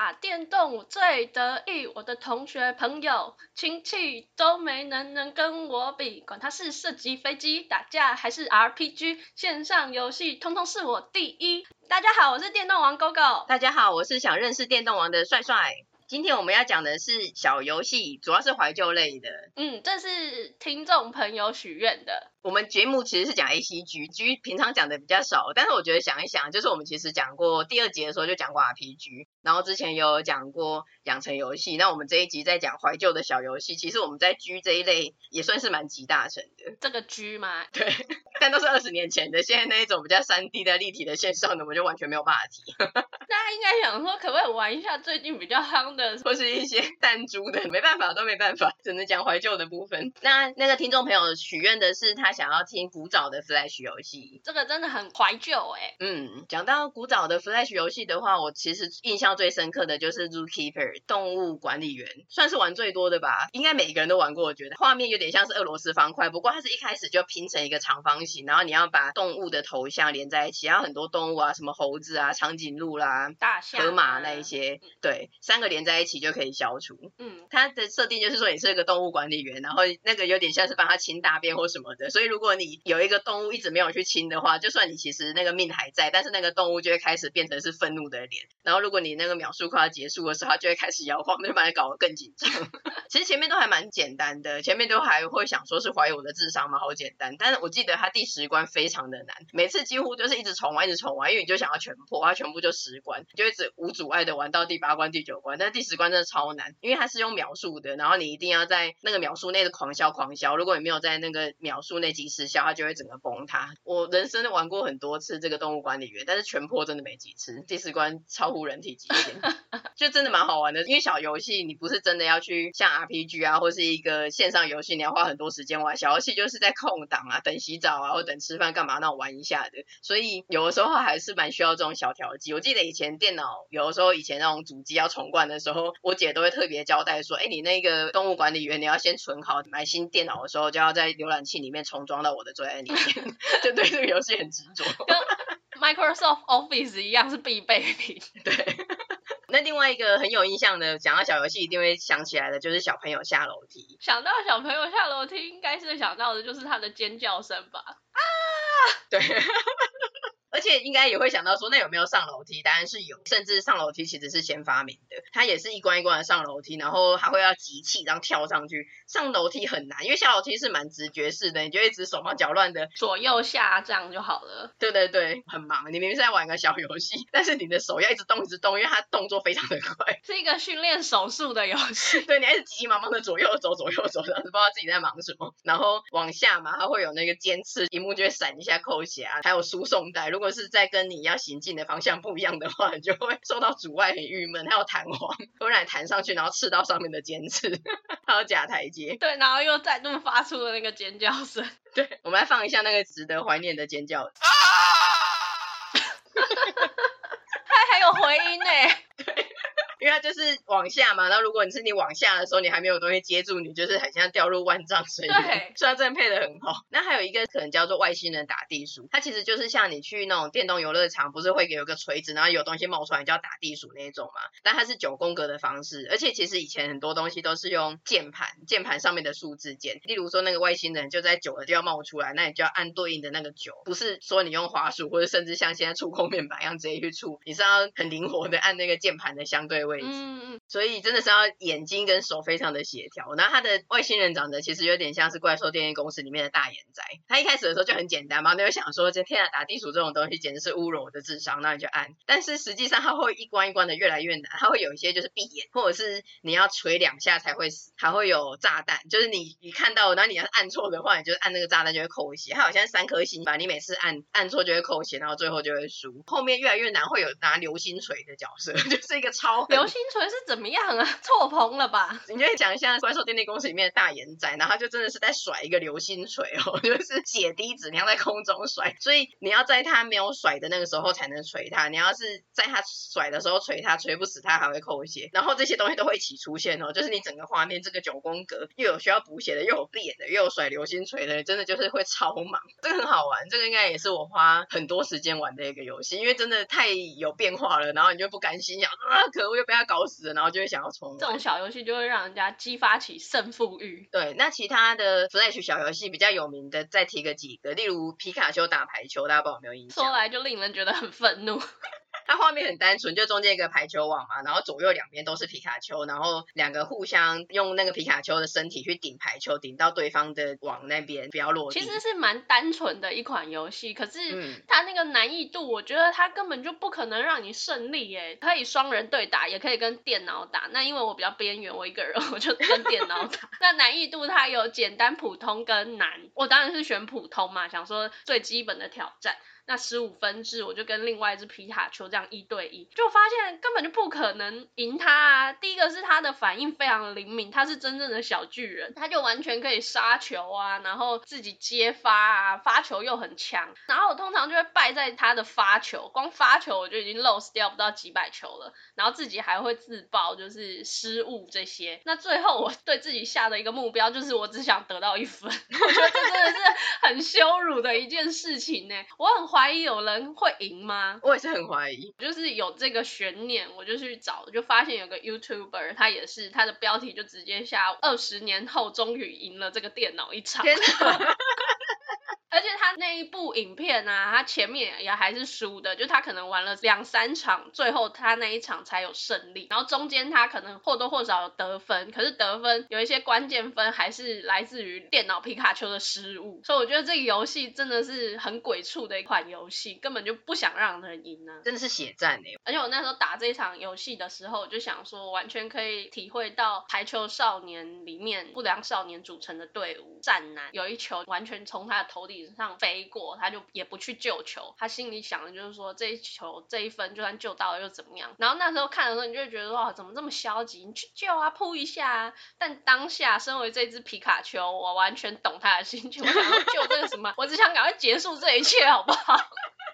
打电动最得意，我的同学、朋友、亲戚都没能能跟我比，管他是射击飞机、打架还是 RPG，线上游戏通通是我第一。大家好，我是电动王 GoGo。大家好，我是想认识电动王的帅帅。今天我们要讲的是小游戏，主要是怀旧类的。嗯，这是听众朋友许愿的。我们节目其实是讲 ACG，G 平常讲的比较少，但是我觉得想一想，就是我们其实讲过第二集的时候就讲过 RPG，然后之前有讲过养成游戏，那我们这一集在讲怀旧的小游戏，其实我们在 G 这一类也算是蛮集大成的。这个 G 吗？对，但都是二十年前的，现在那一种比较三 D 的立体的线上的，我们就完全没有办法提。大家应该想说，可不可以玩一下最近比较夯的，或是一些弹珠的？没办法，都没办法，只能讲怀旧的部分。那那个听众朋友许愿的是，他想要听古早的 Flash 游戏，这个真的很怀旧哎。嗯，讲到古早的 Flash 游戏的话，我其实印象最深刻的就是 Zookeeper 动物管理员，算是玩最多的吧。应该每个人都玩过，我觉得画面有点像是俄罗斯方块，不过它是一开始就拼成一个长方形，然后你要把动物的头像连在一起，然后很多动物啊，什么猴子啊、长颈鹿啦、大象、河马那一些，对，三个连在一起就可以消除。嗯，它的设定就是说你是一个动物管理员，然后那个有点像是帮他清大便或什么的，所以所以如果你有一个动物一直没有去亲的话，就算你其实那个命还在，但是那个动物就会开始变成是愤怒的脸。然后如果你那个秒数快要结束的时候，它就会开始摇晃，那就把你搞得更紧张。其实前面都还蛮简单的，前面都还会想说是怀疑我的智商嘛，好简单。但是我记得它第十关非常的难，每次几乎就是一直重玩，一直重玩，因为你就想要全破，它全部就十关，你就一直无阻碍的玩到第八关、第九关。但是第十关真的超难，因为它是用秒数的，然后你一定要在那个秒数内的狂消狂消，如果你没有在那个秒数内及时消，它就会整个崩塌。我人生玩过很多次这个动物管理员，但是全破真的没几次。第十关超乎人体极限，就真的蛮好玩的。因为小游戏你不是真的要去像 RPG 啊，或是一个线上游戏，你要花很多时间玩。小游戏就是在空档啊，等洗澡啊，或等吃饭干嘛那种玩一下的。所以有的时候还是蛮需要这种小调剂。我记得以前电脑有的时候以前那种主机要重灌的时候，我姐都会特别交代说，哎，你那个动物管理员你要先存好，买新电脑的时候就要在浏览器里面重装到我的最爱里面。就对这个游戏很执着，跟 Microsoft Office 一样是必备品。对，那另外一个很有印象的，讲到小游戏一定会想起来的，就是小朋友下楼梯。想到小朋友下楼梯，应该是想到的就是他的尖叫声吧？啊！对。而且应该也会想到说，那有没有上楼梯？答案是有，甚至上楼梯其实是先发明的。它也是一关一关的上楼梯，然后还会要集气，然后跳上去。上楼梯很难，因为下楼梯是蛮直觉式的，你就一直手忙脚乱的左右下这样就好了。对对对，很忙。你明明是在玩个小游戏，但是你的手要一直动一直动，因为它动作非常的快，是一个训练手速的游戏。对，你还是急急忙忙的左右走左右走，然后不知道自己在忙什么。然后往下嘛，它会有那个尖刺，屏幕就会闪一下扣下，还有输送带。如果是在跟你你要行进的方向不一样的话，你就会受到阻碍，很郁闷。还有弹簧，会让你弹上去，然后刺到上面的尖刺，还有假台阶。对，然后又再度发出了那个尖叫声。对，我们来放一下那个值得怀念的尖叫。啊！它还有回音呢。对。因为它就是往下嘛，然后如果你是你往下的时候，你还没有东西接住，你就是很像掉入万丈深渊。对，虽然真的配的很好。那还有一个可能叫做外星人打地鼠，它其实就是像你去那种电动游乐场，不是会有个锤子，然后有东西冒出来，你就要打地鼠那一种嘛。但它是九宫格的方式，而且其实以前很多东西都是用键盘，键盘上面的数字键。例如说那个外星人就在九了就要冒出来，那你就要按对应的那个九，不是说你用滑鼠或者甚至像现在触控面板一样直接去触，你是要很灵活的按那个键盘的相对位置。嗯嗯。所以真的是要眼睛跟手非常的协调。然后他的外星人长得其实有点像是怪兽电力公司里面的大眼仔。他一开始的时候就很简单嘛，你会想说，这天啊，打地鼠这种东西简直是侮辱我的智商，那你就按。但是实际上它会一关一关的越来越难，它会有一些就是闭眼，或者是你要锤两下才会死，还会有炸弹，就是你你看到，然后你要按错的话，你就按那个炸弹就会扣血。它好像三颗星吧，你每次按按错就会扣血，然后最后就会输。后面越来越难，会有拿流星锤的角色，就是一个超 流星锤是怎么样啊？错棚了吧？你就会讲一下怪兽电力公司里面的大眼仔，然后他就真的是在甩一个流星锤哦，就是血滴子，你要在空中甩，所以你要在他没有甩的那个时候才能锤他。你要是在他甩的时候锤他，锤不死他还会扣血。然后这些东西都会一起出现哦，就是你整个画面这个九宫格又有需要补血的，又有闭眼的，又有甩流星锤的，真的就是会超忙。这个很好玩，这个应该也是我花很多时间玩的一个游戏，因为真的太有变化了。然后你就不甘心，想啊，可恶，又被他搞死了，然后就会想要重玩。这种小游戏就会让人家激发起胜负欲。对，那其他的 Flash 小游戏比较有名的，再提个几个，例如皮卡丘打排球，大家不知道有没有印象？说来就令人觉得很愤怒。它画面很单纯，就中间一个排球网嘛，然后左右两边都是皮卡丘，然后两个互相用那个皮卡丘的身体去顶排球，顶到对方的网那边，不要落地。其实是蛮单纯的一款游戏，可是它那个难易度，我觉得它根本就不可能让你胜利耶。可以双人对打，也可以跟电脑打。那因为我比较边缘，我一个人我就跟电脑打。那难易度它有简单、普通跟难，我当然是选普通嘛，想说最基本的挑战。那十五分制，我就跟另外一只皮卡丘这样一对一，就发现根本就不可能赢他啊。第一个是他的反应非常灵敏，他是真正的小巨人，他就完全可以杀球啊，然后自己接发啊，发球又很强。然后我通常就会败在他的发球，光发球我就已经 lost 掉不到几百球了，然后自己还会自爆，就是失误这些。那最后我对自己下的一个目标就是我只想得到一分，我觉得这真的是很羞辱的一件事情呢。我很怀。怀疑有人会赢吗？我也是很怀疑，就是有这个悬念，我就去找，就发现有个 YouTuber，他也是，他的标题就直接下二十年后终于赢了这个电脑一场。天哪 而且他那一部影片啊，他前面也还是输的，就他可能玩了两三场，最后他那一场才有胜利。然后中间他可能或多或少有得分，可是得分有一些关键分还是来自于电脑皮卡丘的失误。所以我觉得这个游戏真的是很鬼畜的一款游戏，根本就不想让人赢呢、啊。真的是血战哎！而且我那时候打这一场游戏的时候，我就想说，完全可以体会到排球少年里面不良少年组成的队伍战男，有一球完全从他的头顶上飞过，他就也不去救球，他心里想的就是说，这一球这一分就算救到了又怎么样？然后那时候看的时候，你就会觉得哇，怎么这么消极？你去救啊，扑一下啊！但当下身为这只皮卡丘，我完全懂他的心情，我想要救这个什么？我只想赶快结束这一切，好不好？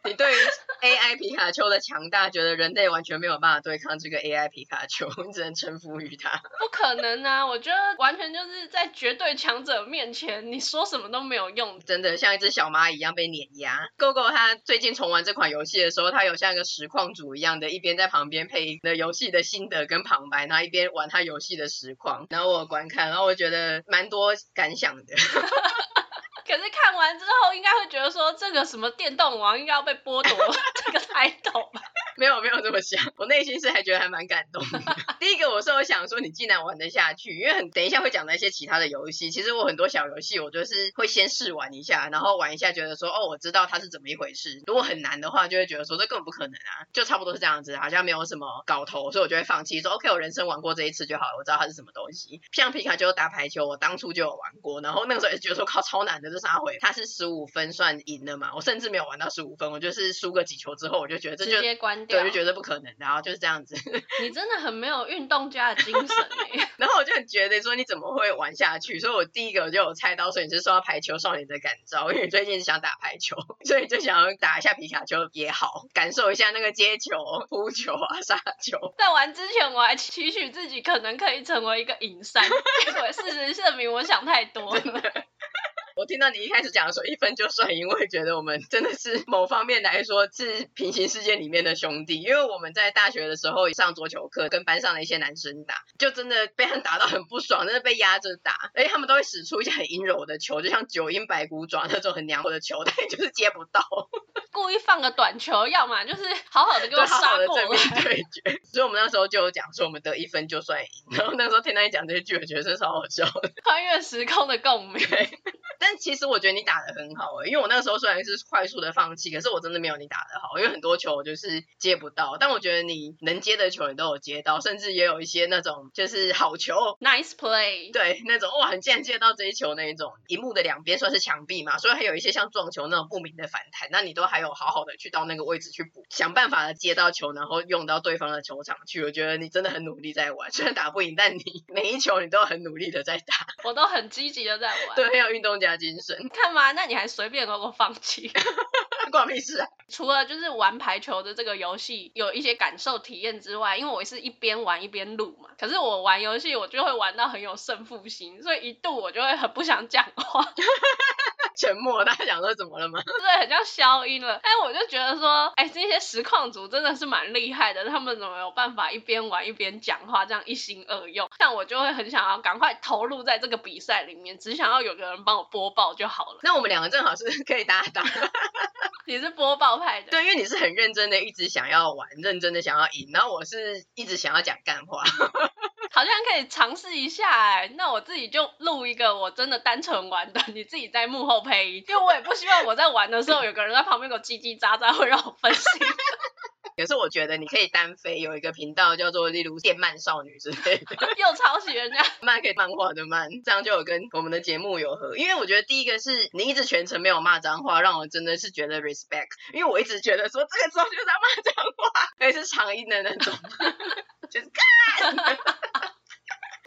你对于 AI 皮卡丘的强大，觉得人类完全没有办法对抗这个 AI 皮卡丘，你只能臣服于它。不可能啊！我觉得完全就是在绝对强者面前，你说什么都没有用，真的像一只小蚂蚁一样被碾压。GoGo 他最近重玩这款游戏的时候，他有像一个实况主一样的，一边在旁边配的游戏的心得跟旁白，然后一边玩他游戏的实况，然后我观看，然后我觉得蛮多感想的。可是看完之后，应该会觉得说，这个什么电动王应该要被剥夺 这个 title 吧？没有没有这么想，我内心是还觉得还蛮感动的。第一个我是有想说，你竟然玩得下去，因为很等一下会讲到一些其他的游戏。其实我很多小游戏，我就是会先试玩一下，然后玩一下，觉得说哦，我知道它是怎么一回事。如果很难的话，就会觉得说这根本不可能啊，就差不多是这样子，好像没有什么搞头，所以我就会放弃说 OK，我人生玩过这一次就好了，我知道它是什么东西。像皮卡丘打排球，我当初就有玩过，然后那个时候也觉得说靠超难的，这三回？它是十五分算赢了嘛？我甚至没有玩到十五分，我就是输个几球之后，我就觉得这就关掉，对，就觉得不可能。然后就是这样子，你真的很没有运动家的精神哎。然后我就很觉得说你怎么会玩下去？所以我第一个就有猜到，所以你是受到排球少年的感召，因为你最近想打排球，所以就想要打一下皮卡丘也好，感受一下那个接球、扑球啊、杀球。在玩之前我还期许自己可能可以成为一个影山，结果事实证明我想太多了。我听到你一开始讲的时候一分就算赢，我也觉得我们真的是某方面来说是平行世界里面的兄弟，因为我们在大学的时候上桌球课，跟班上的一些男生打，就真的被他们打到很不爽，真的被压着打，而且他们都会使出一些很阴柔的球，就像九阴白骨爪那种很娘的球，但就是接不到，故意放个短球，要么就是好好的给我杀过来。对决，所以我们那时候就有讲说，我们得一分就算赢。然后那时候听他一讲这些句，我觉得真是超好笑的，穿越时空的共鸣。但其实我觉得你打的很好诶、欸，因为我那个时候虽然是快速的放弃，可是我真的没有你打的好，因为很多球我就是接不到。但我觉得你能接的球你都有接到，甚至也有一些那种就是好球，nice play，对，那种哇，很竟然接到这一球那一种。荧幕的两边算是墙壁嘛，所以还有一些像撞球那种不明的反弹，那你都还有好好的去到那个位置去补，想办法的接到球，然后用到对方的球场去。我觉得你真的很努力在玩，虽然打不赢，但你每一球你都很努力的在打，我都很积极的在玩，对，很有运动家精神。看嘛，那你还随便给我放弃？关我屁事啊！除了就是玩排球的这个游戏有一些感受体验之外，因为我是一边玩一边录嘛，可是我玩游戏我就会玩到很有胜负心，所以一度我就会很不想讲话。沉默，大家想说怎么了吗？对，很像消音了。哎，我就觉得说，哎，这些实况组真的是蛮厉害的，他们怎么有办法一边玩一边讲话，这样一心二用？像我就会很想要赶快投入在这个比赛里面，只想要有个人帮我播报就好了。那我们两个正好是 可以搭档。你是播报派的，对，因为你是很认真的，一直想要玩，认真的想要赢，然后我是一直想要讲干话。好像可以尝试一下哎，那我自己就录一个我真的单纯玩的，你自己在幕后配音，因为我也不希望我在玩的时候有个人在旁边给我叽叽喳喳，会让我分心。可是我觉得你可以单飞，有一个频道叫做例如电漫少女之类的，又抄袭人家漫可以漫画的漫，这样就有跟我们的节目有合。因为我觉得第一个是你一直全程没有骂脏话，让我真的是觉得 respect，因为我一直觉得说这个时候就是要骂脏话，而且是长音的那种，就是干。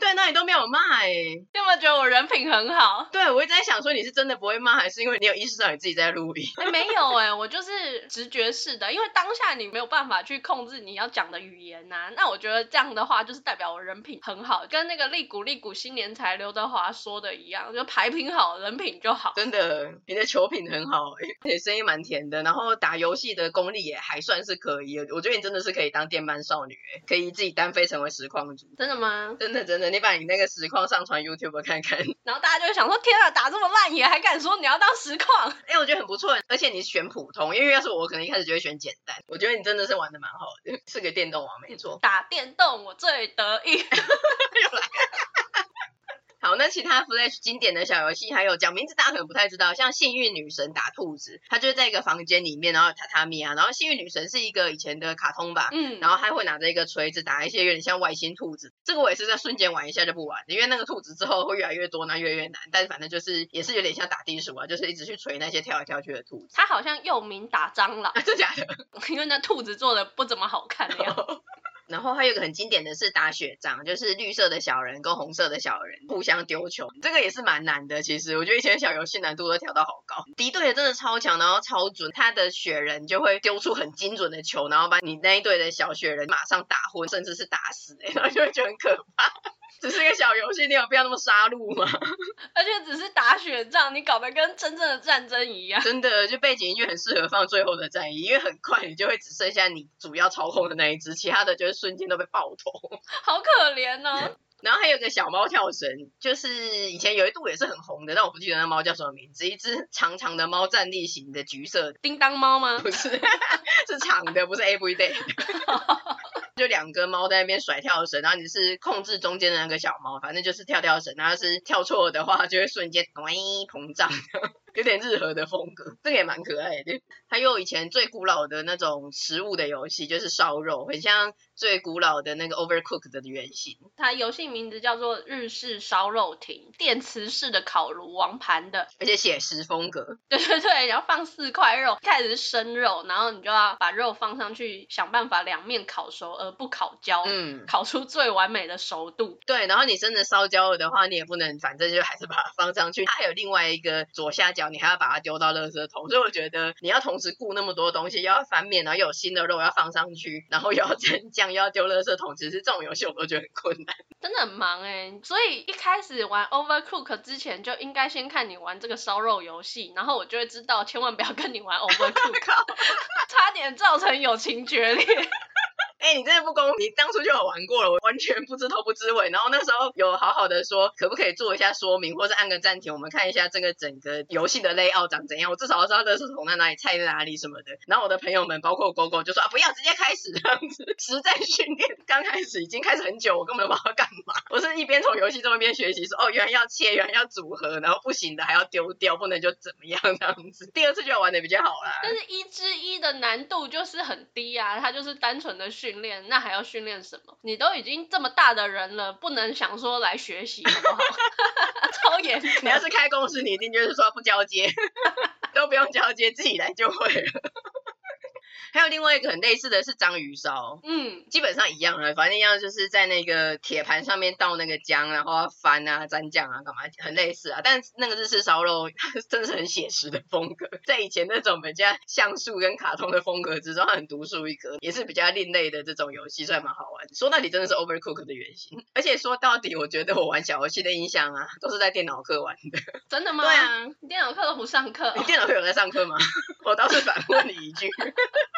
对，那你都没有骂哎、欸，有没有觉得我人品很好？对，我一直在想说你是真的不会骂，还是因为你有意识到你自己在录音？哎，没有哎、欸，我就是直觉式的，因为当下你没有办法去控制你要讲的语言呐、啊。那我觉得这样的话，就是代表我人品很好，跟那个利古利古新年才刘德华说的一样，就牌品好，人品就好。真的，你的球品很好哎、欸，你声音蛮甜的，然后打游戏的功力也还算是可以。我觉得你真的是可以当电班少女哎、欸，可以自己单飞成为实况主。真的吗？真的真的。你把你那个实况上传 YouTube 看看，然后大家就会想说：天啊，打这么烂也还敢说你要当实况？哎、欸，我觉得很不错，而且你选普通，因为要是我，可能一开始就会选简单。我觉得你真的是玩的蛮好的，是个电动王，没错。打电动我最得意。又来。好，那其他 Flash 经典的小游戏还有讲名字，大家可能不太知道，像幸运女神打兔子，她就是在一个房间里面，然后榻榻米啊，然后幸运女神是一个以前的卡通吧，嗯，然后她会拿着一个锤子打一些有点像外星兔子，这个我也是在瞬间玩一下就不玩，因为那个兔子之后会越来越多，那越来越难，但是反正就是也是有点像打地鼠啊，就是一直去锤那些跳来跳去的兔子。它好像又名打蟑螂，真假的？因为那兔子做的不怎么好看的样子。然后还有一个很经典的是打雪仗，就是绿色的小人跟红色的小人互相丢球，这个也是蛮难的。其实我觉得以前小游戏难度都调到好高，敌对也真的超强，然后超准，他的雪人就会丢出很精准的球，然后把你那一队的小雪人马上打昏，甚至是打死，然后就会觉得很可怕。只是一个小游戏，你有必要那么杀戮吗？而且只是打雪仗，你搞得跟真正的战争一样。真的，就背景音乐很适合放最后的战役，因为很快你就会只剩下你主要操控的那一只，其他的就是瞬间都被爆头。好可怜哦。然后还有个小猫跳绳，就是以前有一度也是很红的，但我不记得那猫叫什么名字，一只长长的猫，站立型的橘色。叮当猫吗？不是，是长的，不是 Everyday。就两个猫在那边甩跳绳，然后你是控制中间的那个小猫，反正就是跳跳绳，然后是跳错了的话，就会瞬间咚膨胀，有点日和的风格，这个也蛮可爱的。它有以前最古老的那种食物的游戏，就是烧肉，很像最古老的那个 Overcooked 的原型。它游戏名字叫做日式烧肉亭，电磁式的烤炉，王盘的，而且写实风格。对对对，然后放四块肉，开始是生肉，然后你就要把肉放上去，想办法两面烤熟而不烤焦，嗯，烤出最完美的熟度。对，然后你真的烧焦了的话，你也不能，反正就还是把它放上去。它还有另外一个左下角，你还要把它丢到垃圾桶。所以我觉得你要同。时顾那么多东西，又要翻面，然后又有新的肉要放上去，然后又要蘸酱，又要丢垃圾桶。其实这种游戏我都觉得很困难，真的很忙哎、欸。所以一开始玩 Overcook 之前，就应该先看你玩这个烧肉游戏，然后我就会知道，千万不要跟你玩 Overcook，差点造成友情决裂。哎、你真的不公平！你当初就有玩过了，我完全不知头不知尾。然后那时候有好好的说，可不可以做一下说明，或是按个暂停，我们看一下这个整个游戏的 layout 长怎样。我至少要知道这是从在哪里，菜在哪里什么的。然后我的朋友们，包括狗狗，就说啊，不要直接开始这样子。实战训练刚开始已经开始很久，我根本不知道干嘛。我是一边从游戏中一边学习，说哦，原来要切，原来要组合，然后不行的还要丢掉，不能就怎么样这样子。第二次就要玩的比较好啦。但是一之一的难度就是很低啊，它就是单纯的训练，那还要。训练什么？你都已经这么大的人了，不能想说来学习好不好？超严。你要是开公司，你一定就是说不交接，都不用交接，自己来就会了。还有另外一个很类似的是章鱼烧，嗯，基本上一样了，反正一样就是在那个铁盘上面倒那个姜，然后要翻啊、沾酱啊，干嘛，很类似啊。但那个日式烧肉 真的是很写实的风格，在以前那种比较像素跟卡通的风格之中，它很独树一格，也是比较另类的这种游戏，所以蛮好玩。说到底，真的是 Overcook 的原型。而且说到底，我觉得我玩小游戏的印象啊，都是在电脑课玩的。真的吗？对啊，你电脑课都不上课哦。你电脑课有在上课吗？我倒是反问你一句。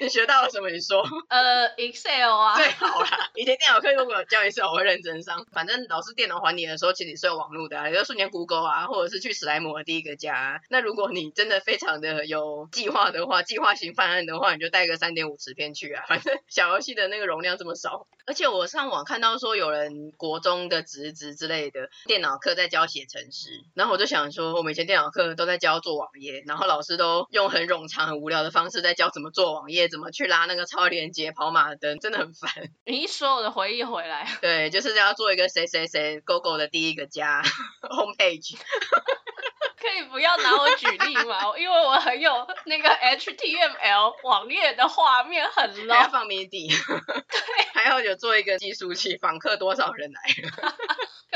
你学到了什么？你说？呃，Excel 啊。最好啦。以前电脑课如果有教 Excel，我会认真上。反正老师电脑还你的时候，其实你是有网络的啊，有瞬间 Google 啊，或者是去史莱姆的第一个家啊。那如果你真的非常的有计划的话，计划型犯案的话，你就带个三点五磁片去啊。反正小游戏的那个容量这么少。而且我上网看到说，有人国中的侄子之类的电脑课在教写程式，然后我就想说，我们以前电脑课都在教做网页，然后老师都用很冗长、很无聊的方式在教怎么做网页。怎么去拉那个超链接跑马灯，真的很烦。你一说，我的回忆回来。对，就是要做一个谁谁谁 GoGo 的第一个家 homepage。可以不要拿我举例吗？因为我很有那个 HTML 网页的画面很 low，还要放 MIDI。对，还要有做一个计数器，访客多少人来了。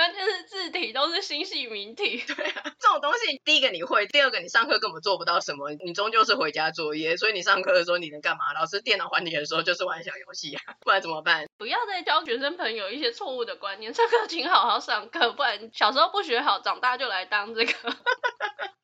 关键是字体都是新系名体。对啊，这种东西第一个你会，第二个你上课根本做不到什么，你终究是回家作业，所以你上课的时候你能干嘛？老师电脑还你的时候就是玩小游戏啊，不然怎么办？不要再教学生朋友一些错误的观念，上课请好好上课，不然小时候不学好，长大就来当这个。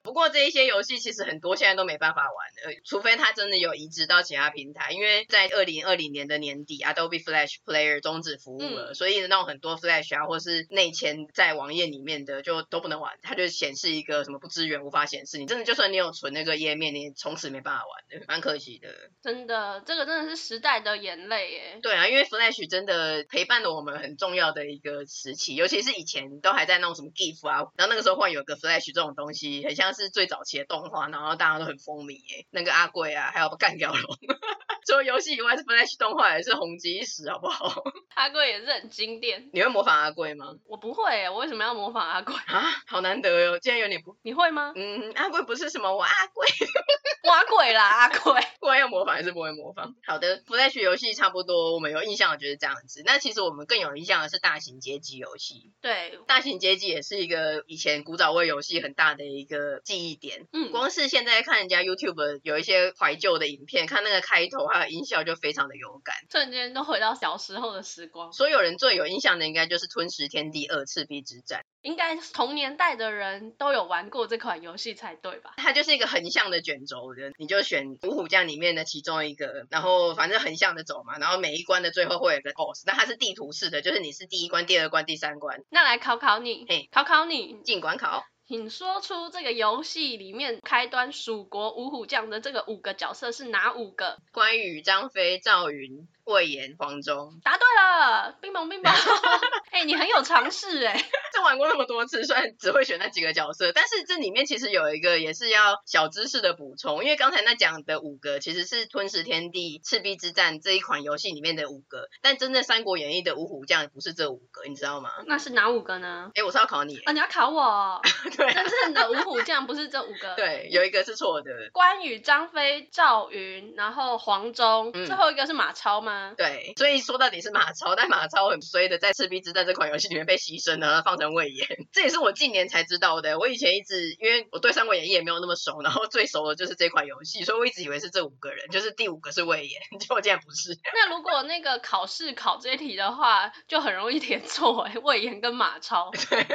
不过这一些游戏其实很多现在都没办法玩了，除非它真的有移植到其他平台。因为在二零二零年的年底，Adobe Flash Player 终止服务了，嗯、所以那种很多 Flash 啊，或是内嵌在网页里面的就都不能玩，它就显示一个什么不支援，无法显示。你真的就算你有存那个页面，你从此没办法玩，蛮可惜的。真的，这个真的是时代的眼泪耶。对啊，因为 Flash 真的陪伴了我们很重要的一个时期，尤其是以前都还在弄什么 GIF 啊，然后那个时候会有个 Flash 这种东西，很像是最早期的动画，然后大家都很风靡诶，那个阿贵啊，还有干掉龙，除了游戏以外是 Flash 动画也是红极一时，好不好？阿贵也是很经典。你会模仿阿贵吗？我不会，我为什么要模仿阿贵 啊？好难得哟，竟然有点不，你会吗？嗯，阿贵不是什么我阿贵，我阿贵啦，阿贵，不管要模仿还是不会模仿。好的，Flash 游戏差不多，我们有印象的就是这样子。那其实我们更有印象的是大型街机游戏。对，大型街机也是一个以前古早味游戏很大的一个记忆点。嗯。光是现在看人家 YouTube 有一些怀旧的影片，看那个开头还有音效就非常的有感，瞬间都回到小时候的时光。所有人最有印象的应该就是《吞食天地二：赤壁之战》，应该同年代的人都有玩过这款游戏才对吧？它就是一个横向的卷轴的，你就选五虎将里面的其中一个，然后反正横向的走嘛，然后每一关的最后会有个 BOSS，那它是地图式的，就是你是第一关、第二关、第三关。那来考考你，嘿，考考你，尽管考。请说出这个游戏里面开端蜀国五虎将的这个五个角色是哪五个？关羽、张飞、赵云。魏延、黄忠，答对了，冰棒冰棒，哎、欸，你很有尝试哎，这玩过那么多次，虽然只会选那几个角色，但是这里面其实有一个也是要小知识的补充，因为刚才那讲的五个其实是《吞食天地》《赤壁之战》这一款游戏里面的五个，但真正《三国演义》的五虎将不是这五个，你知道吗？那是哪五个呢？哎、欸，我是要考你，啊，你要考我？对、啊，真正的五虎将不是这五个，对，有一个是错的，关羽、张飞、赵云，然后黄忠，嗯、最后一个是马超吗？对，所以说到底是马超，但马超很衰的，在赤壁之战这款游戏里面被牺牲了，放成魏延，这也是我近年才知道的。我以前一直因为我对三国演义也没有那么熟，然后最熟的就是这款游戏，所以我一直以为是这五个人，就是第五个是魏延，结果竟然不是。那如果那个考试考这一题的话，就很容易填错哎，魏延跟马超。对，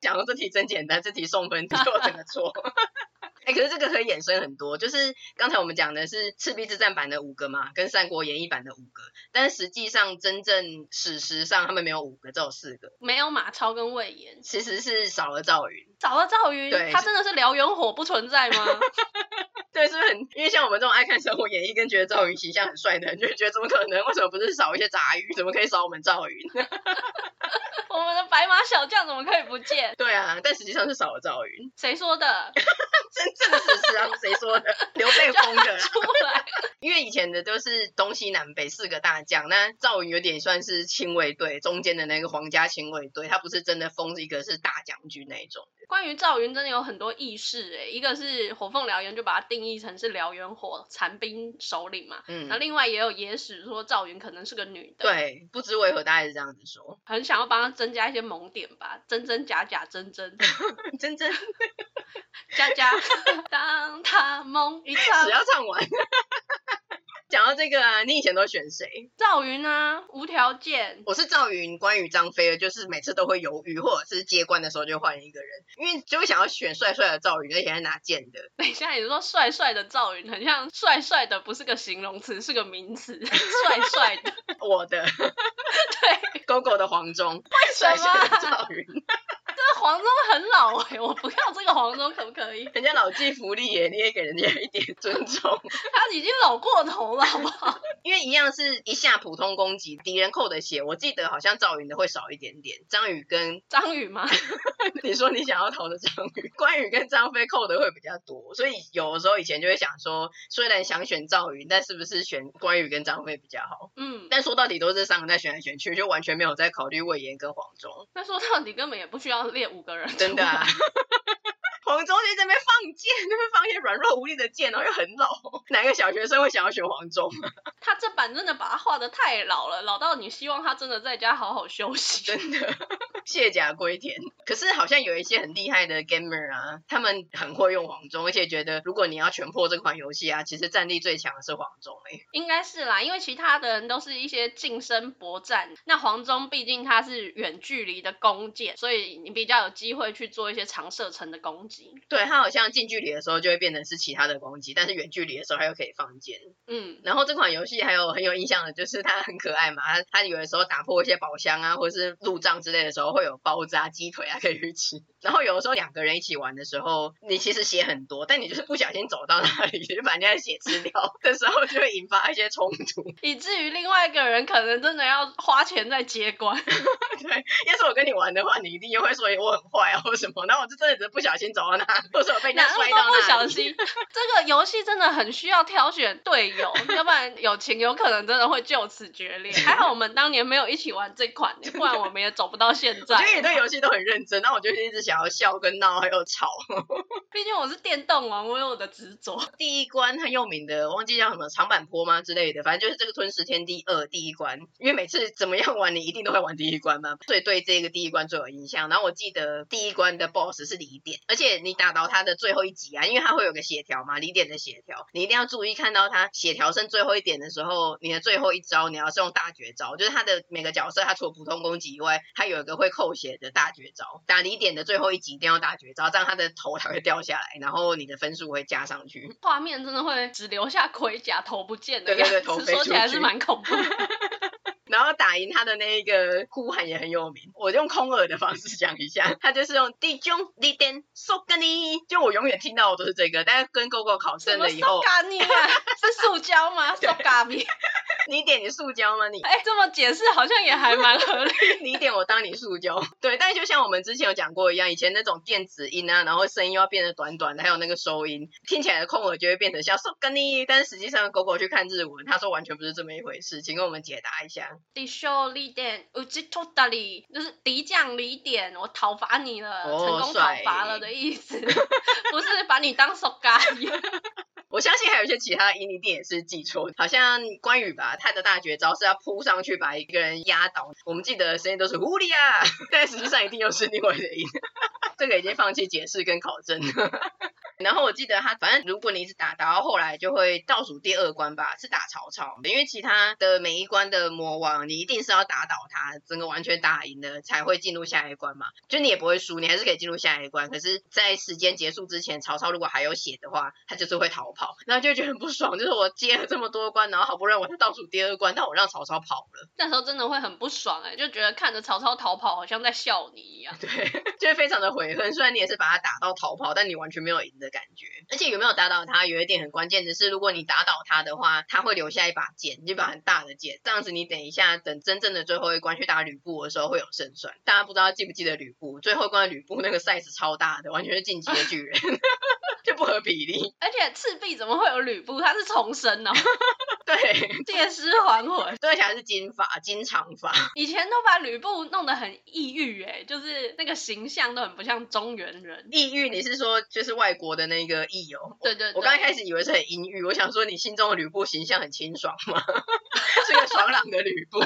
讲的这题真简单，这题送分，结果真的错。哎、欸，可是这个可以衍生很多，就是刚才我们讲的是赤壁之战版的五个嘛，跟三国演义版的五个，但实际上真正史实上他们没有五个，只有四个，没有马超跟魏延，其实是少了赵云，少了赵云，对，他真的是燎原火不存在吗？对，是不是很？因为像我们这种爱看生活演义跟觉得赵云形象很帅的人，就觉得怎么可能？为什么不是少一些杂鱼？怎么可以少我们赵云？我们的白马小将怎么可以不见？对啊，但实际上是少了赵云。谁说的？真正的史实啊，谁说的？刘备封的。出来。因为以前的都是东西南北四个大将，那赵云有点算是亲卫队中间的那个皇家亲卫队，他不是真的封一个是大将军那一种。关于赵云，真的有很多軼事哎，一个是火凤燎原就把它定义成是燎原火残兵首领嘛，嗯，那另外也有野史说赵云可能是个女的，对，不知为何大概是这样子说，很想要帮他增加一些萌点吧，真真假假真真，真真假假，当他梦一场，只要唱完。讲到这个啊，你以前都选谁？赵云啊，无条件。我是赵云，关羽、张飞，就是每次都会犹豫，或者是接关的时候就换一个人，因为就会想要选帅帅的赵云，而且还拿剑的。等一下，你说帅帅的赵云，很像帅帅的，不是个形容词，是个名词，帅帅的。我的，对，狗狗的黄忠？帅帅的赵云。黄忠很老哎、欸，我不要这个黄忠可不可以？人家老骥伏枥耶，你也给人家一点尊重。他已经老过头了，好不好？因为一样是一下普通攻击，敌人扣的血，我记得好像赵云的会少一点点。张宇跟张宇吗？你说你想要投的张宇，关羽跟张飞扣的会比较多，所以有的时候以前就会想说，虽然想选赵云，但是不是选关羽跟张飞比较好？嗯，但说到底都是三个在选来选去，就完全没有在考虑魏延跟黄忠。那说到底根本也不需要练五个人，真的啊。黄忠就在那边放箭，那边放一些软弱无力的箭，然后又很老，哪个小学生会想要学黄忠？他这版真的把他画的太老了，老到你希望他真的在家好好休息。真的，卸甲归田。可是好像有一些很厉害的 gamer 啊，他们很会用黄忠，而且觉得如果你要全破这款游戏啊，其实战力最强的是黄忠哎。应该是啦，因为其他的人都是一些近身搏战，那黄忠毕竟他是远距离的弓箭，所以你比较有机会去做一些长射程的攻击。对，他好像近距离的时候就会变成是其他的攻击，但是远距离的时候他又可以放箭。嗯，然后这款游戏还有很有印象的就是它很可爱嘛，它它有的时候打破一些宝箱啊，或者是路障之类的时候会有包子啊、鸡腿啊可以去吃。然后有的时候两个人一起玩的时候，你其实血很多，但你就是不小心走到那里 就把人家的血吃掉的时候，就会引发一些冲突，以至于另外一个人可能真的要花钱在接关。对，要是我跟你玩的话，你一定又会说我很坏啊或什么，然后我就真的只是不小心走。或者我被人家摔到那，不小心。这个游戏真的很需要挑选队友，要不然友情有可能真的会就此决裂。还好我们当年没有一起玩这款，不然我们也走不到现在。我觉得你对游戏都很认真，那我就一直想要笑跟闹还有吵。毕竟我是电动王，我有我的执着。第一关很有名的，忘记叫什么长坂坡吗之类的，反正就是这个吞食天地二第一关。因为每次怎么样玩，你一定都会玩第一关嘛，所以对这个第一关最有印象。然后我记得第一关的 BOSS 是李典，而且。你打到他的最后一集啊，因为他会有个血条嘛，李点的血条，你一定要注意看到他血条剩最后一点的时候，你的最后一招你要是用大绝招，就是他的每个角色他除了普通攻击以外，他有一个会扣血的大绝招，打李点的最后一集一定要大绝招，这样他的头才会掉下来，然后你的分数会加上去。画面真的会只留下盔甲，头不见的样子，对对对，头说起来是蛮恐怖的。然后打赢他的那一个呼喊也很有名，我用空耳的方式讲一下，他就是用弟兄李典苏格尼，就我永远听到的都是这个，但是跟 GoGo 考证了以后，苏格尼啊，是塑胶吗？苏格尼，你点你塑胶吗你？哎，这么解释好像也还蛮合理。你点我当你塑胶，对，但就像我们之前有讲过一样，以前那种电子音啊，然后声音又要变得短短的，还有那个收音，听起来的空耳就会变成像 so g a n i，但是实际上 GoGo 去看日文，他说完全不是这么一回事，请跟我们解答一下。敌将李典，讨ち取ったり，就是敌将李典，我讨伐你了，哦、成功讨伐了的意思，不是把你当苏格尼。 我相信还有一些其他音，你一定也是记错，好像关羽吧，他的大绝招是要扑上去把一个人压倒。我们记得声音都是狐狸啊，但实际上一定又是另外的音。这个已经放弃解释跟考证。然后我记得他，反正如果你一直打打到后来，就会倒数第二关吧，是打曹操。因为其他的每一关的魔王，你一定是要打倒他，整个完全打赢了才会进入下一关嘛。就你也不会输，你还是可以进入下一关。可是，在时间结束之前，曹操如果还有血的话，他就是会逃跑，然后就觉得很不爽。就是我接了这么多关，然后好不容易我是倒数第二关，但我让曹操跑了，那时候真的会很不爽哎、欸，就觉得看着曹操逃跑，好像在笑你一样。对，就是非常的悔恨。虽然你也是把他打到逃跑，但你完全没有赢的感觉，而且。有没有打倒他？有一点很关键的是，如果你打倒他的话，他会留下一把剑，一把很大的剑。这样子，你等一下等真正的最后一关去打吕布的时候会有胜算。大家不知道记不记得吕布最后一关吕布那个 size 超大的，完全是进击的巨人。就不合比例。而且赤壁怎么会有吕布？他是重生哦。对，借尸还魂。对，而且还是金发、金长发。以前都把吕布弄得很抑郁，哎，就是那个形象都很不像中原人。抑郁，你是说就是外国的那个抑哦？对对对。我刚开始以为是很阴郁，我想说你心中的吕布形象很清爽吗？是个爽朗的吕布。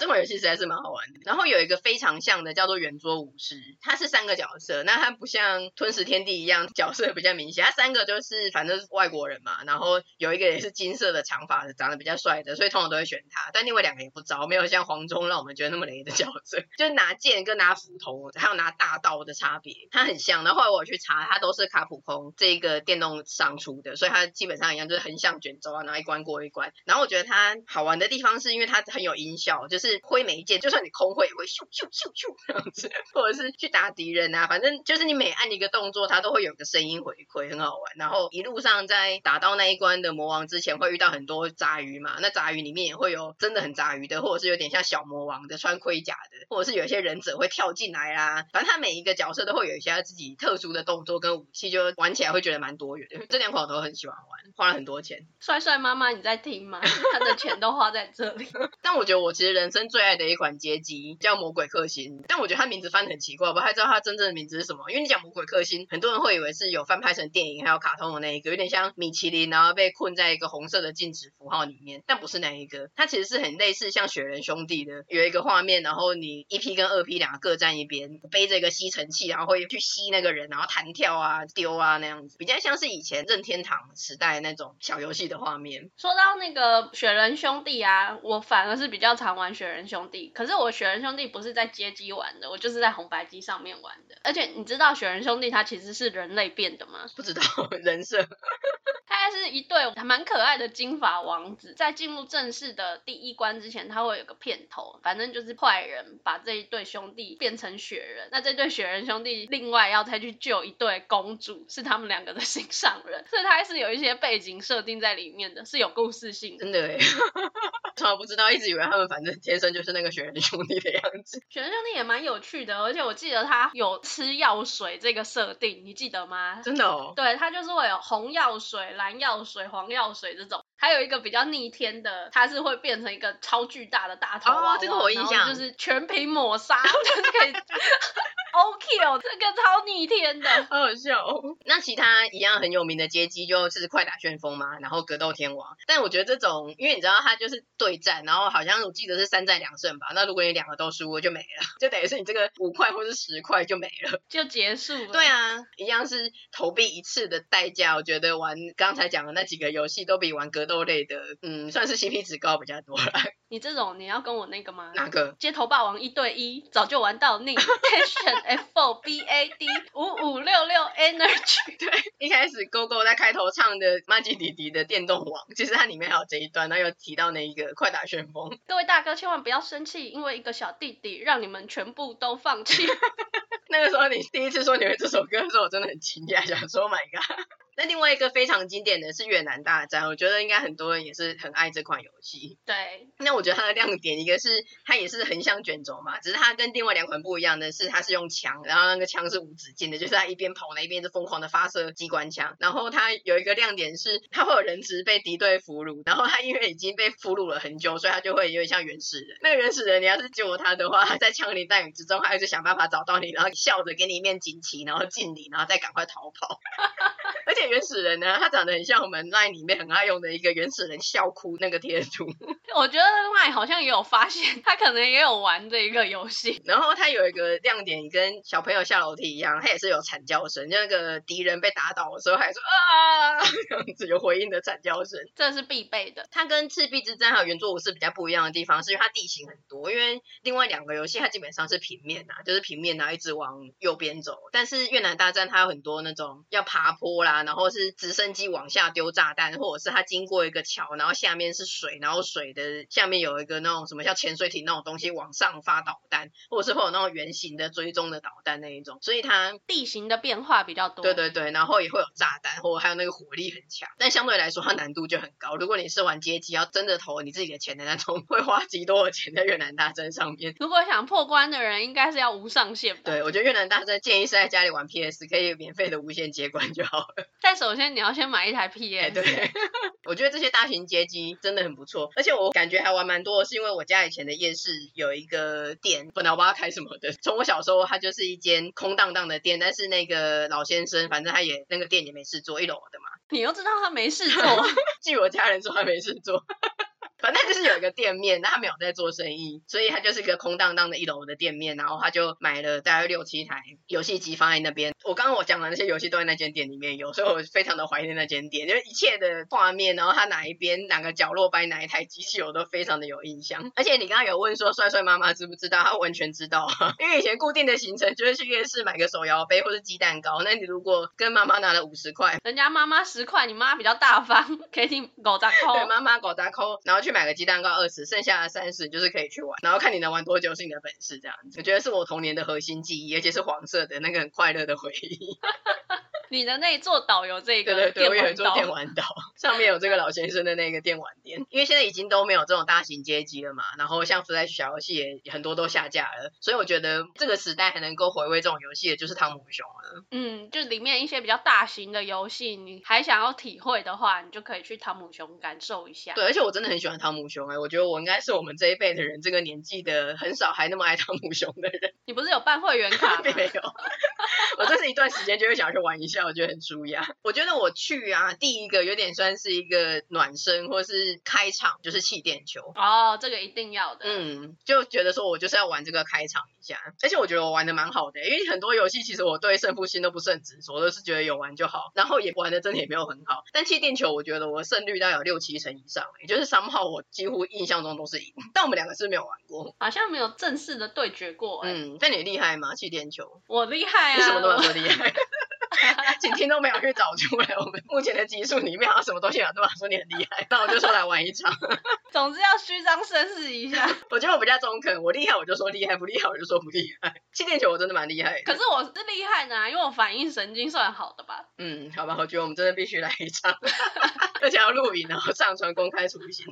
这款游戏实在是蛮好玩的，然后有一个非常像的叫做圆桌武士，它是三个角色，那它不像吞食天地一样角色比较明显，它三个就是反正是外国人嘛，然后有一个也是金色的长发的，长得比较帅的，所以通常都会选他，但另外两个也不糟，没有像黄忠让我们觉得那么雷的角色，就是拿剑跟拿斧头还有拿大刀的差别，它很像。然后后来我去查，它都是卡普空这个电动商出的，所以它基本上一样，就是横向卷轴啊，然后一关过一关。然后我觉得它好玩的地方是因为它很有音效，就是。是挥眉剑，就算你空挥也会咻咻咻咻这样子，或者是去打敌人啊，反正就是你每按一个动作，它都会有个声音回馈，很好玩。然后一路上在打到那一关的魔王之前，会遇到很多杂鱼嘛，那杂鱼里面也会有真的很杂鱼的，或者是有点像小魔王的穿盔甲的，或者是有些忍者会跳进来啦。反正他每一个角色都会有一些他自己特殊的动作跟武器，就玩起来会觉得蛮多元的。这两款我都很喜欢玩，花了很多钱。帅帅妈妈，你在听吗？他的钱都花在这里。但我觉得我其实人生。最爱的一款街机叫魔鬼克星，但我觉得它名字翻得很奇怪，我不太知道它真正的名字是什么。因为你讲魔鬼克星，很多人会以为是有翻拍成电影还有卡通的那一个，有点像米其林，然后被困在一个红色的禁止符号里面，但不是那一个。它其实是很类似像雪人兄弟的，有一个画面，然后你一 P 跟二 P 两个各站一边，背着一个吸尘器，然后会去吸那个人，然后弹跳啊、丢啊那样子，比较像是以前任天堂时代那种小游戏的画面。说到那个雪人兄弟啊，我反而是比较常玩雪人兄弟，可是我雪人兄弟不是在街机玩的，我就是在红白机上面玩的。而且你知道雪人兄弟他其实是人类变的吗？不知道，人设。一对还蛮可爱的金发王子。在进入正式的第一关之前，他会有个片头，反正就是坏人把这一对兄弟变成雪人。那这对雪人兄弟另外要再去救一对公主，是他们两个的心上人，所以它还是有一些背景设定在里面的，是有故事性的。真的耶。从来不知道，一直以为他们反正天生就是那个雪人兄弟的样子。雪人兄弟也蛮有趣的，而且我记得他有吃药水这个设定，你记得吗？真的哦。对，他就是会有红药水、蓝药水、黄药水这种。还有一个比较逆天的，它是会变成一个超巨大的大头娃娃，哦，这个我印象就是全屏抹杀，就是可以 O Kill，这个超逆天的，好好笑哦。那其他一样很有名的街机就是快打旋风嘛，然后格斗天王。但我觉得这种，因为你知道它就是对战，然后好像我记得是三战两胜吧。那如果你两个都输了就没了，就等于是你这个五块或是十块就没了，就结束了。对啊，一样是投币一次的代价。我觉得玩刚才讲的那几个游戏都比玩格斗。豆类的，嗯，算是 CP 值高比较多了。你这种你要跟我那个吗？哪个？街头霸王一对一，早就玩到腻。Tension F4BAD 五五六六 Energy。对，一开始 GoGo 在开头唱的麻吉迪迪的电动王，其实它里面还有这一段，然后又提到那一个快打旋风。各位大哥千万不要生气，因为一个小弟弟让你们全部都放弃。那个时候你第一次说你会这首歌的时候，我真的很惊讶，想说 Oh my God。那另外一个非常经典的是越南大战，我觉得应该很多人也是很爱这款游戏。对，那我觉得它的亮点一个是它也是横向卷轴嘛，只是它跟另外两款不一样的是，它是用枪，然后那个枪是无止境的，就是它一边跑呢一边就疯狂的发射机关枪。然后它有一个亮点是，它会有人质被敌对俘虏，然后它因为已经被俘虏了很久，所以它就会有点像原始人。那个原始人你要是救他的话，他在枪林弹雨之中，他就想办法找到你，然后笑着给你一面锦旗，然后敬礼，然后再赶快逃跑。而且原始人呢，他长得很像我们 LINE 里面很爱用的一个原始人笑哭那个贴图。我觉得 LINE 好像也有发现，他可能也有玩这一个游戏。然后他有一个亮点，跟小朋友下楼梯一样，他也是有惨叫声，就那个敌人被打倒的时候，还说啊 这样子有回应的惨叫声，这是必备的。它跟赤壁之战还有原作武士比较不一样的地方，是因为它地形很多。因为另外两个游戏它基本上是平面呐、啊，就是平面然后一直往右边走。但是越南大战它有很多那种要爬坡啦。然然后是直升机往下丢炸弹，或者是它经过一个桥，然后下面是水，然后水的下面有一个那种什么像潜水艇那种东西往上发导弹，或者是会有那种圆形的追踪的导弹那一种，所以它地形的变化比较多。对对对，然后也会有炸弹，或者还有那个火力很强，但相对来说它难度就很高。如果你是玩街机，要真的投你自己的钱的那种，会花极多的钱在越南大战上面。如果想破关的人，应该是要无上限吧？对，我觉得越南大战建议是在家里玩 PS，可以免费的无限接关就好了。但首先你要先买一台 PS。欸、对，我觉得这些大型街机真的很不错，而且我感觉还玩蛮多的，是因为我家以前的夜市有一个店，本来我不知道开什么的。从我小时候，它就是一间空荡荡的店，但是那个老先生，反正他也那个店也没事做，一楼的嘛。你又知道他没事做？据我家人说他没事做。反正就是有一个店面，但他没有在做生意，所以他就是一个空荡荡的一楼的店面，然后他就买了大概六七台游戏机放在那边。我刚刚我讲的那些游戏都在那间店里面有，所以我非常的怀念那间店，因为一切的画面，然后他哪一边哪个角落摆哪一台机器，我都非常的有印象。而且你刚刚有问说帅帅妈妈知不知道？他完全知道，因为以前固定的行程就是去夜市买个手摇杯或是鸡蛋糕。那你如果跟妈妈拿了五十块，人家妈妈十块，你妈比较大方，给你狗杂扣。对，妈妈狗杂扣，然后去去买个鸡蛋糕二十。剩下的三十就是可以去玩，然后看你能玩多久是你的本事，这样子，我觉得是我童年的核心记忆，而且是黄色的那个很快乐的回忆。你的那座岛有这个，对对对，我有一座电玩岛，上面有这个老先生的那个电玩店。因为现在已经都没有这种大型街机了嘛，然后像 Flash 小游戏也很多都下架了，所以我觉得这个时代还能够回味这种游戏的就是汤姆熊了。嗯，就里面一些比较大型的游戏，你还想要体会的话，你就可以去汤姆熊感受一下。对，而且我真的很喜欢汤姆熊哎，我觉得我应该是我们这一辈的人，这个年纪的很少还那么爱汤姆熊的人。你不是有办会员卡吗？没有，我这是一段时间就会想去玩一下，我觉得很舒压。我觉得我去啊，第一个有点算是一个暖身，或是开场，就是气垫球。哦，这个一定要的。嗯，就觉得说我就是要玩这个开场一下，而且我觉得我玩的蛮好的，因为很多游戏其实我对胜负心都不是很执着，我都是觉得有玩就好，然后也玩的真的也没有很好。但气垫球我觉得我胜率大概有六七成以上，也就是三号我几乎印象中都是赢，但我们两个是没有玩过，好像没有正式的对决过。嗯，但你厉害吗？气垫球？我厉害啊！你什么都能说厉害。请听众朋友去找出来，我们目前的集数里面好像什么东西啊？都说你很厉害，那我就说来玩一场。总之要虚张声势一下。我觉得我比较中肯，我厉害我就说厉害，不厉害我就说不厉害。气垫球我真的蛮厉害的，可是我是厉害呢啊，因为我反应神经算好的吧。嗯，好吧，我觉得我们真的必须来一场，而且要录影然后上传公开处刑。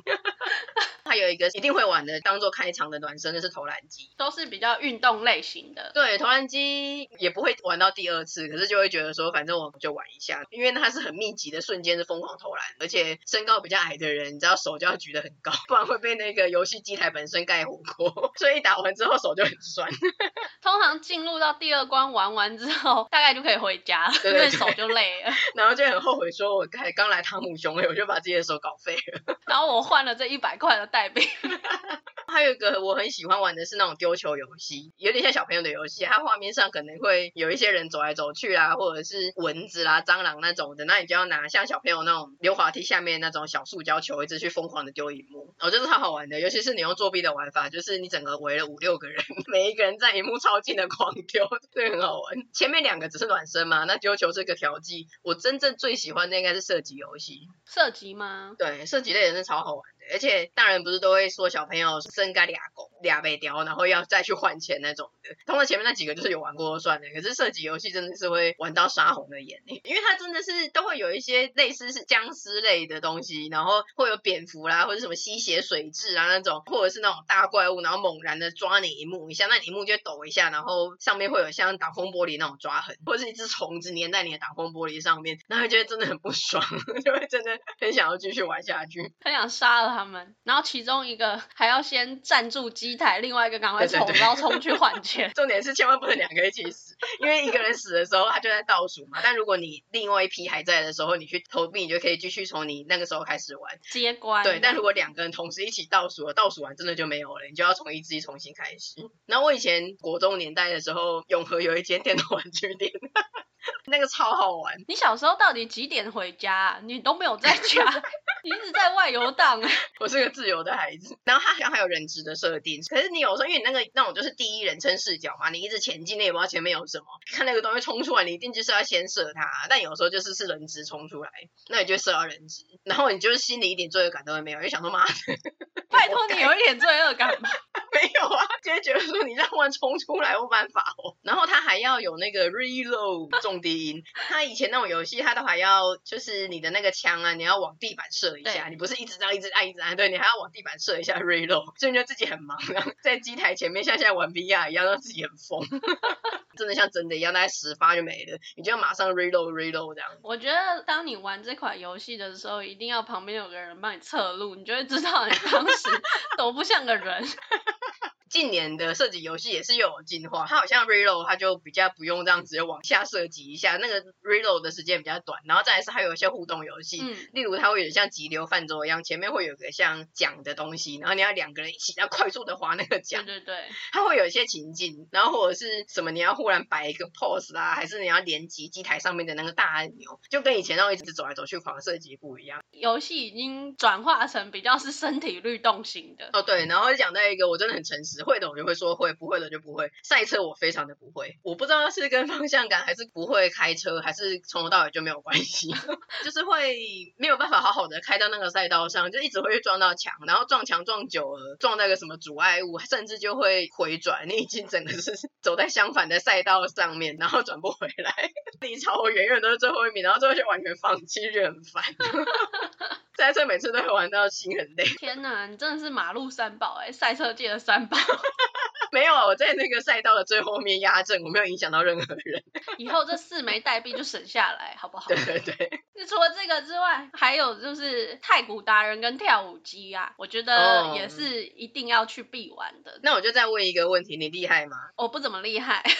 还有一个一定会玩的，当做开场的暖身的是投篮机，都是比较运动类型的。对，投篮机也不会玩到第二次，可是就会觉得说，反正我就玩一下，因为它是很密集的瞬间是疯狂投篮，而且身高比较矮的人，你知道手就要举得很高，不然会被那个游戏机台本身盖火锅，所以打完之后手就很酸。通常进入到第二关玩完之后，大概就可以回家了，对对对，因为手就累了，然后就很后悔说，我刚刚来汤姆熊，我就把自己的手搞废了，然后我换了这一百块的代币。还有一个我很喜欢玩的是那种丢球游戏，有点像小朋友的游戏。它画面上可能会有一些人走来走去啦，或者是蚊子啦、蟑螂那种的，那你就要拿像小朋友那种溜滑梯下面那种小塑胶球，一直去疯狂的丢荧幕。我觉得超好玩的，尤其是你用作弊的玩法，就是你整个围了五六个人，每一个人在荧幕超近的狂丢，对，很好玩。前面两个只是暖身嘛，那丢球是个调剂。我真正最喜欢的应该是射击游戏。射击吗？对，射击类的是超好玩。而且大人不是都会说小朋友生该俩狗俩被叼，然后要再去换钱那种的。通常前面那几个就是有玩过就算了，可是射击游戏真的是会玩到杀红的眼，因为它真的是都会有一些类似是僵尸类的东西，然后会有蝙蝠啦，或者什么吸血水蛭啊那种，或者是那种大怪物，然后猛然的抓你一幕一下，那一幕就抖一下，然后上面会有像挡风玻璃那种抓痕，或者是一只虫子粘在你的挡风玻璃上面，那会觉得真的很不爽，就会真的很想要继续玩下去，很想杀了他们，然后其中一个还要先站住机台，另外一个赶快冲，对对对，然后冲去换钱。重点是千万不能两个一起死，因为一个人死的时候他就在倒数嘛。但如果你另外一批还在的时候，你去投币，你就可以继续从你那个时候开始玩接关。对，但如果两个人同时一起倒数了，倒数完真的就没有了，你就要从一自己重新开始。然后我以前国中年代的时候，永和有一间电动玩具店。那个超好玩。你小时候到底几点回家啊？你都没有在家。你一直在外游荡哎，我是个自由的孩子。然后它好像还有人质的设定，可是你有时候因为你那个那种就是第一人称视角嘛，你一直前进，你也不知道前面有什么，看那个东西冲出来，你一定就是要先射它。但有时候就是是人质冲出来，那你就射到人质，然后你就是心里一点罪恶感都会没有，就想说妈的，拜托你有一点罪恶感吗？没有啊，就会觉得说你这样突然冲出来，我办法哦。然后他还要有那个 reload 重低音，他以前那种游戏他都还要就是你的那个枪啊，你要往地板射一下，你不是一直这样一直按一直按，对，你还要往地板射一下 reload，所以你就自己很忙，然后在机台前面像现在玩 VR 一样，让自己很疯，真的像真的一样，大概十发就没了，你就要马上 reload reload 这样。我觉得当你玩这款游戏的时候，一定要旁边有个人帮你测路，你就会知道你当时 都不像个人。近年的射击游戏也是又有进化，它好像 reload 它就比较不用这样子往下射击一下，那个 reload 的时间比较短，然后再来是还有一些互动游戏，嗯，例如它会有点像急流泛舟一样，前面会有个像桨的东西，然后你要两个人一起要快速的划那个桨，对对对，它会有一些情境，然后或者是什么你要忽然摆一个 pose 啦，还是你要连击机台上面的那个大按钮，就跟以前那种一直走来走去狂射击不一样。游戏已经转化成比较是身体律动型的哦，对，然后讲到一个我真的很诚实。会的我就会说会，不会的就不会。赛车我非常的不会，我不知道是跟方向感，还是不会开车，还是从头到尾就没有关系，就是会没有办法好好的开到那个赛道上，就一直会去撞到墙，然后撞墙撞久了，撞那个什么阻碍物，甚至就会回转，你已经整个是 走在相反的赛道上面，然后转不回来，你超我远远都是最后一名，然后最后就完全放弃，就很烦。赛车每次都会玩到心很累。天哪，你真的是马路三宝哎，赛车界的三宝。没有啊，我在那个赛道的最后面压阵，我没有影响到任何人。以后这四枚代币就省下来，好不好？对 对对。那除了这个之外，还有就是太古达人跟跳舞机啊，我觉得也是一定要去必玩的。Oh. 那我就再问一个问题，你厉害吗？我不怎么厉害。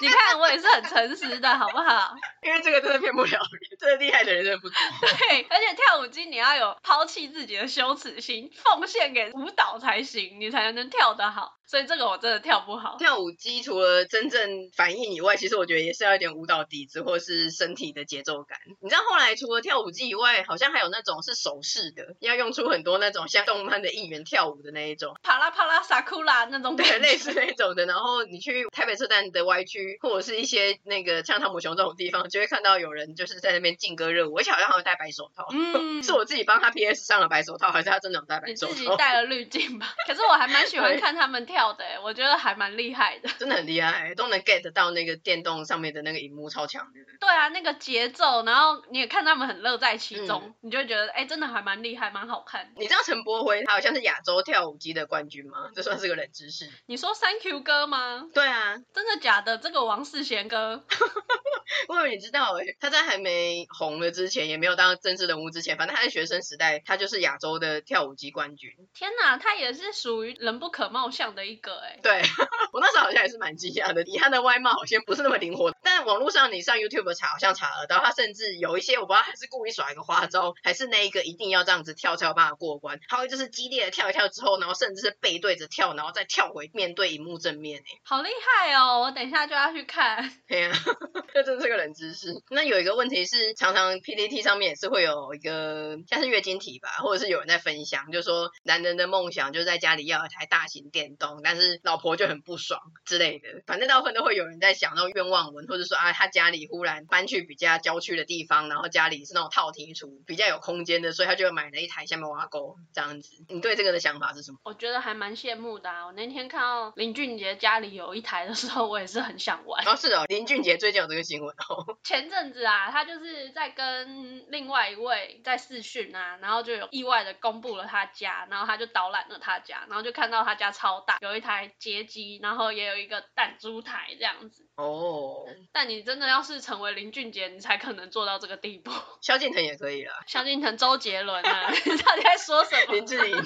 你看我也是很诚实的，好不好？因为这个真的骗不了人，真的厉害的人真的不多。对，而且跳舞机你要有抛弃自己的羞耻心，奉献给舞蹈才行，你才能跳得好。所以这个我真的跳不好。跳舞机除了真正反应以外，其实我觉得也是要一点舞蹈底子或是身体的节奏感。你知道后来除了跳舞机以外，好像还有那种是手势的，要用出很多那种像动漫的艺员跳舞的那一种，啪啦啪啦撒库拉那种，对，类似那种的。然后你去台北车站的 Y 区，或者是一些那个像汤姆熊这种地方，就会看到有人就是在那边劲歌热舞，而且好像还有戴白手套。嗯，是我自己帮他 PS 上了白手套，还是他真的有戴白手套？你自己戴了滤镜吧。可是我还蛮喜欢看他们跳。跳的，我觉得还蛮厉害的，真的很厉害，都能 get 到那个电动上面的那个荧幕超强的。对啊，那个节奏，然后你也看他们很乐在其中，嗯、你就会觉得，哎、欸，真的还蛮厉害，蛮好看。你知道陈柏辉他好像是亚洲跳舞机的冠军吗？这算是个冷知识。你说 Thank you 哥吗？对啊，真的假的？这个王世贤哥，你知道哎，他在还没红了之前，也没有当政治人物之前，反正他在学生时代，他就是亚洲的跳舞机冠军。天哪，他也是属于人不可貌相的一个哎。对。我那时候好像也是蛮惊讶的，以他的外貌好像不是那么灵活，但网络上你上 YouTube 查，好像查得到他，甚至有一些我不知道他是故意耍一个花招，还是那一个一定要这样子跳才有办法过关。他会就是激烈的跳一跳之后，然后甚至是背对着跳，然后再跳回面对荧幕正面哎。好厉害哦！我等一下就要去看。对呀，这真是个冷知识。那有一个问题是，常常 PPT 上面也是会有一个像是月经题吧，或者是有人在分享，就是说男人的梦想就是在家里要一台大型电动，但是老婆就很不爽之类的，反正大部分都会有人在想那种愿望文，或者说啊，他家里忽然搬去比较郊区的地方，然后家里是那种套厅厨，比较有空间的，所以他就买了一台下面挖沟这样子。你对这个的想法是什么？我觉得还蛮羡慕的啊。我那天看到林俊杰家里有一台的时候，我也是很想玩。哦，是哦，林俊杰最近有这个新闻哦。前阵子啊，他就是在跟另外一位在视讯啊，然后就有意外的公布了他家，然后他就导览了他家，然后就看到他家超大，有一台街机，然后也有一个弹珠台这样子哦，oh. 但你真的要是成为林俊杰，你才可能做到这个地步。萧敬腾也可以了。萧敬腾、周杰伦啊，你到底在说什么？林志颖。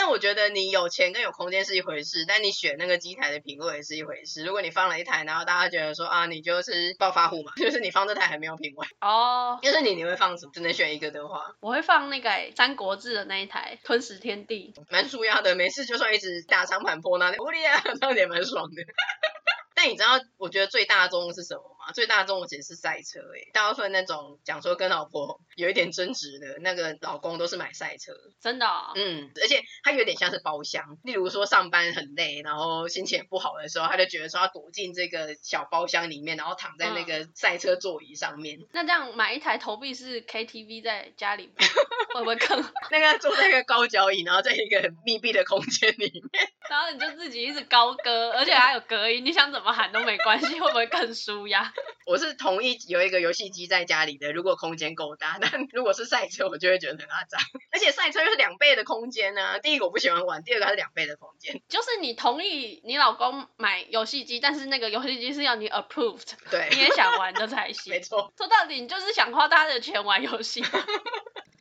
但我觉得你有钱跟有空间是一回事，但你选那个机台的品味也是一回事。如果你放了一台，然后大家觉得说啊，你就是暴发户嘛，就是你放这台还没有品味哦。就、oh. 是你你会放什么？只能选一个的话，我会放那个《三国志》的那一台《吞食天地》，蛮舒压的。每次就算一直打长盘坡那里，无力啊，那也蛮爽的。但你知道，我觉得最大宗是什么吗？最大众其实是赛车诶、欸，大部分那种讲说跟老婆有一点争执的那个老公都是买赛车，真的、哦。嗯，而且他有点像是包厢，例如说上班很累，然后心情也不好的时候，他就觉得说要躲进这个小包厢里面，然后躺在那个赛车座椅上面。嗯、那这样买一台投币式 KTV 在家里 会不会更好？那个坐在一个高脚椅，然后在一个很密闭的空间里面，然后你就自己一直高歌，而且还有隔音，你想怎么喊都没关系，会不会更舒压？我是同意有一个游戏机在家里的，如果空间够大。但如果是赛车，我就会觉得很阿杂。而且赛车又是两倍的空间呢、啊。第一个我不喜欢玩，第二个还是两倍的空间。就是你同意你老公买游戏机，但是那个游戏机是要你 approved，对，你也想玩的才行。没错。说到底，你就是想花他的钱玩游戏。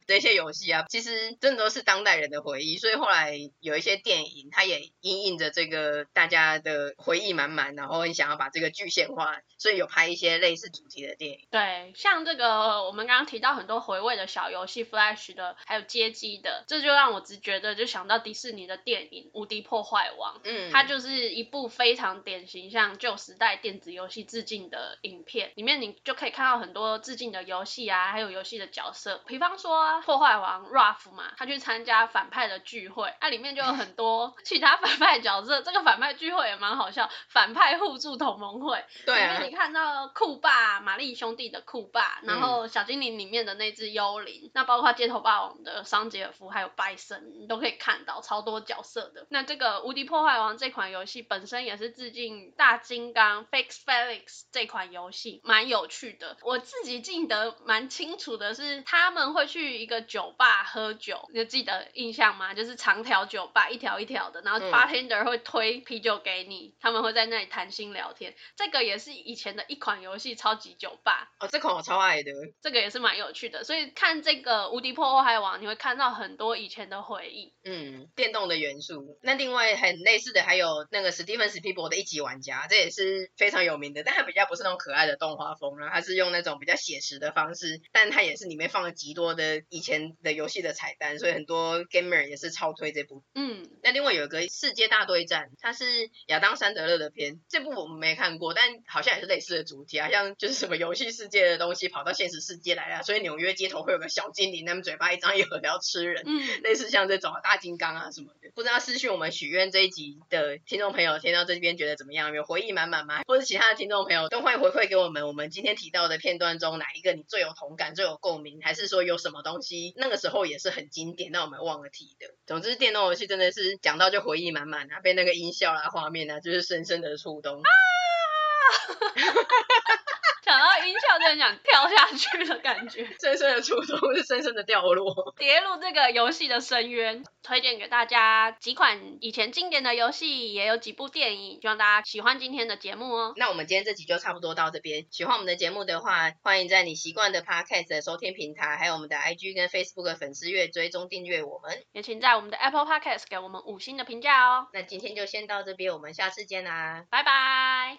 这些游戏啊，其实真的都是当代人的回忆，所以后来有一些电影，它也因应着这个大家的回忆满满，然后很想要把这个具现化，所以有拍一些类似主题的电影。对，像这个我们刚刚提到很多回味的小游戏，Flash 的，还有街机的，这就让我直觉的就想到迪士尼的电影《无敌破坏王》，嗯，它就是一部非常典型向旧时代电子游戏致敬的影片，里面你就可以看到很多致敬的游戏啊，还有游戏的角色，比方说。破坏王 Ruff 嘛，他去参加反派的聚会，那、啊、里面就有很多 其他反派角色。这个反派聚会也蛮好笑，反派互助同盟会。对、啊。里面你看到酷爸、玛丽兄弟的酷爸，然后小精灵里面的那只幽灵，嗯、那包括街头霸王的桑杰尔夫，还有拜森，你都可以看到超多角色的。那这个无敌破坏王这款游戏本身也是致敬大金刚 Fix Felix 这款游戏，蛮有趣的。我自己记得蛮清楚的是，他们会去一个酒吧喝酒，你记得印象吗？就是长条酒吧，一条一条的，然后 bartender 会推啤酒给你，他们会在那里谈心聊天。这个也是以前的一款游戏，超级酒吧。哦，这款我超爱的。这个也是蛮有趣的，所以看这个无敌破坏王，你会看到很多以前的回忆。嗯，电动的元素。那另外很类似的还有那个史蒂芬史皮博的一级玩家，这也是非常有名的，但它比较不是那种可爱的动画风了，它是用那种比较写实的方式，但它也是里面放了极多的以前。的游戏的彩蛋，所以很多 gamer 也是超推这部。嗯，那另外有一个世界大对战，它是亚当山德勒的片，这部我们没看过，但好像也是类似的主题，好像就是什么游戏世界的东西跑到现实世界来了，所以纽约街头会有个小精灵，他们嘴巴一张一合要吃人，嗯，类似像这种大金刚啊什么的。不知道私讯我们许愿这一集的听众朋友听到这边觉得怎么样？有回忆满满吗？或者其他的听众朋友都会回馈给我们，我们今天提到的片段中哪一个你最有同感、最有共鸣，还是说有什么东西？东西那个时候也是很经典，但我们忘了提的。总之，电动游戏真的是讲到就回忆满满啊，被那个音效啦、画面啊，就是深深的触动。啊 想到音效就很想跳下去的感觉，深深的触动是深深的掉落，跌入这个游戏的深渊。推荐给大家几款以前经典的游戏，也有几部电影，希望大家喜欢今天的节目哦。那我们今天这集就差不多到这边。喜欢我们的节目的话，欢迎在你习惯的 Podcast 的收听平台，还有我们的 IG 跟 Facebook 粉丝页追踪订阅我们，也请在我们的 Apple Podcast 给我们五星的评价哦。那今天就先到这边，我们下次见啦，拜拜。